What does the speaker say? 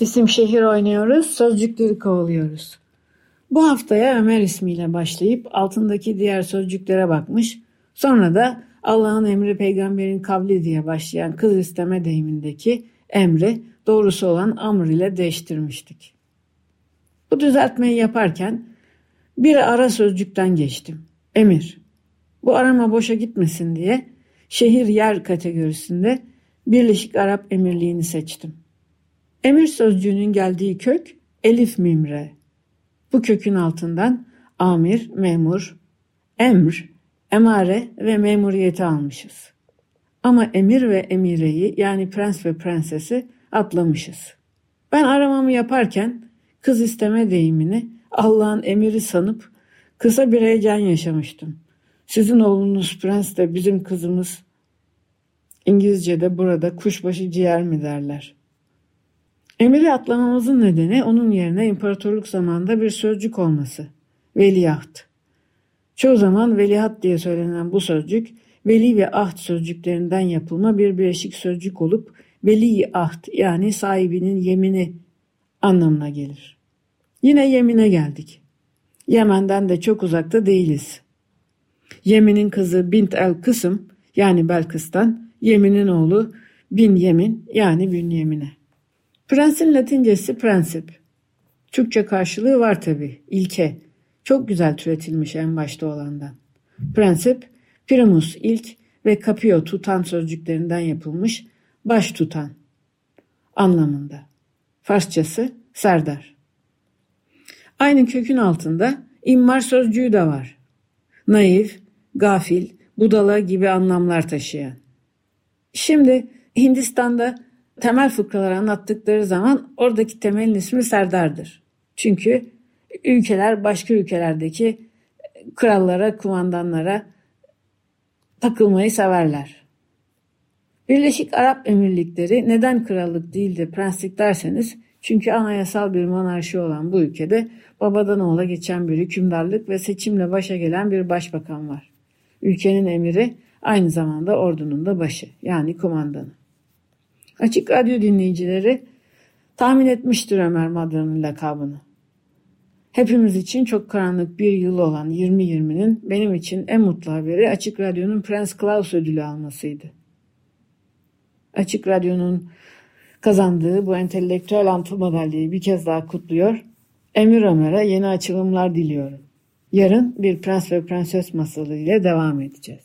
İsim şehir oynuyoruz, sözcükleri kovalıyoruz. Bu haftaya Ömer ismiyle başlayıp altındaki diğer sözcüklere bakmış, sonra da Allah'ın emri peygamberin kavli diye başlayan kız isteme deyimindeki emri doğrusu olan amr ile değiştirmiştik. Bu düzeltmeyi yaparken bir ara sözcükten geçtim. Emir. Bu arama boşa gitmesin diye şehir yer kategorisinde Birleşik Arap Emirliği'ni seçtim. Emir sözcüğünün geldiği kök elif mimre. Bu kökün altından amir, memur, emr, emare ve memuriyeti almışız. Ama emir ve emireyi yani prens ve prensesi atlamışız. Ben aramamı yaparken kız isteme deyimini Allah'ın emiri sanıp kısa bir heyecan yaşamıştım. Sizin oğlunuz prens de bizim kızımız İngilizce'de burada kuşbaşı ciğer mi derler. Emiri atlamamızın nedeni onun yerine imparatorluk zamanında bir sözcük olması. Veliaht. Çoğu zaman veliaht diye söylenen bu sözcük veli ve ahd sözcüklerinden yapılma bir bileşik sözcük olup veli ahd yani sahibinin yemini anlamına gelir. Yine yemine geldik. Yemen'den de çok uzakta değiliz. Yemin'in kızı Bint el Kısım yani Belkıs'tan, Yemin'in oğlu Bin Yemin yani Bünyemine. Prensin latincesi prensip. Türkçe karşılığı var tabi, ilke. Çok güzel türetilmiş en başta olandan. Prensip, primus ilk ve capio tutan sözcüklerinden yapılmış baş tutan anlamında. Farsçası serdar. Aynı kökün altında immar sözcüğü de var. Naif, gafil, budala gibi anlamlar taşıyan. Şimdi Hindistan'da temel fıkraları anlattıkları zaman oradaki temelin ismi Serdar'dır. Çünkü ülkeler başka ülkelerdeki krallara, kumandanlara takılmayı severler. Birleşik Arap Emirlikleri neden krallık değil de prenslik derseniz çünkü anayasal bir monarşi olan bu ülkede babadan oğula geçen bir hükümdarlık ve seçimle başa gelen bir başbakan var. Ülkenin emiri aynı zamanda ordunun da başı yani kumandanı. Açık radyo dinleyicileri tahmin etmiştir Ömer Madra'nın lakabını. Hepimiz için çok karanlık bir yıl olan 2020'nin benim için en mutlu haberi Açık Radyo'nun Prens Klaus ödülü almasıydı. Açık Radyo'nun kazandığı bu entelektüel antı madalyayı bir kez daha kutluyor. Emir Ömer'e yeni açılımlar diliyorum. Yarın bir prens ve prenses masalı ile devam edeceğiz.